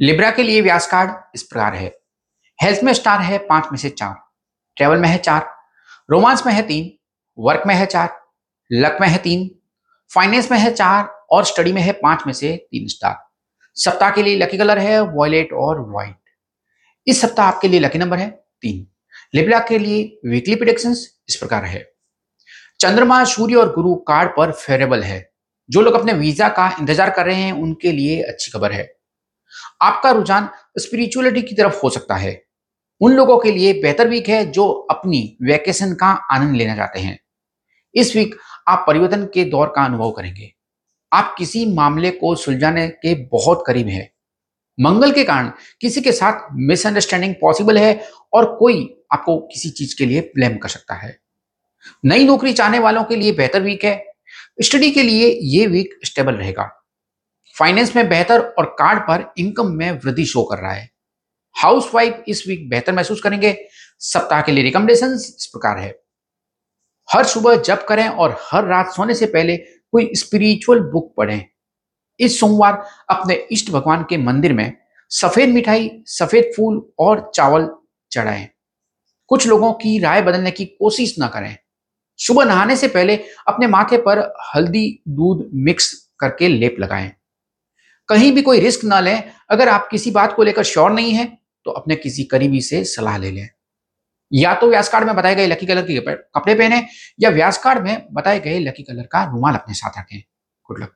Libra के लिए व्यास card इस प्रकार है। हेल्थ में स्टार है पाँच में से चार। ट्रेवल में है चार। रोमांस में है तीन। वर्क में है चार। लक में है तीन। फाइनेंस में है चार और स्टडी में है पाँच में से तीन स्टार सप्ताह के लिए लकी कलर है वॉयलेट और व्हाइट इस सप्ताह आपके लिए लकी नंबर है तीन। लिब्रा के लिए वीकली प्रिडिक्शन इस प्रकार है। चंद्रमा, सूर्य और गुरु कार्ड पर फेवरेबल है। जो लोग अपने वीज़ा का इंतज़ार कर रहे हैं, उनके लिए अच्छी खबर है। आपका रुझान स्पिरिचुअलिटी की तरफ़ हो सकता है। उन लोगों के लिए बेहतर वीक है जो अपनी वैकेशन का आनंद लेना चाहते हैं। इस वीक आप परिवर्तन के दौर का अनुभव करेंगे। आप किसी मामले को सुलझाने के बहुत करीब है। मंगल के कारण किसी के साथ मिसअंडरस्टैंडिंग पॉसिबल है और कोई आपको किसी चीज़ के लिए ब्लेम कर सकता है। नई नौकरी चाहने वालों के लिए बेहतर वीक है। स्टडी के लिए ये वीक स्टेबल रहेगा। फाइनेंस में बेहतर और कार्ड पर इनकम में वृद्धि शो कर रहा है। हाउस वाइफ इस वीक बेहतर महसूस करेंगे। सप्ताह के लिए रिकमेंडेशन इस प्रकार है। हर सुबह जप करें और हर रात सोने से पहले कोई स्पिरिचुअल बुक पढ़ें। इस सोमवार अपने इष्ट भगवान के मंदिर में सफ़ेद मिठाई, सफ़ेद फूल और चावल चढ़ाएँ। कुछ लोगों की राय बदलने की कोशिश ना करें। सुबह नहाने से पहले अपने माथे पर हल्दी, दूध मिक्स करके लेप लगाएँ। कहीं भी कोई रिस्क ना लें, अगर आप किसी बात को लेकर श्योर नहीं है तो अपने किसी करीबी से सलाह ले लें। या तो व्यास कार्ड में बताए गए लकी कलर के कपड़े पहने, या व्यास कार्ड में बताए गए लकी कलर का रुमाल अपने साथ रखें। Good luck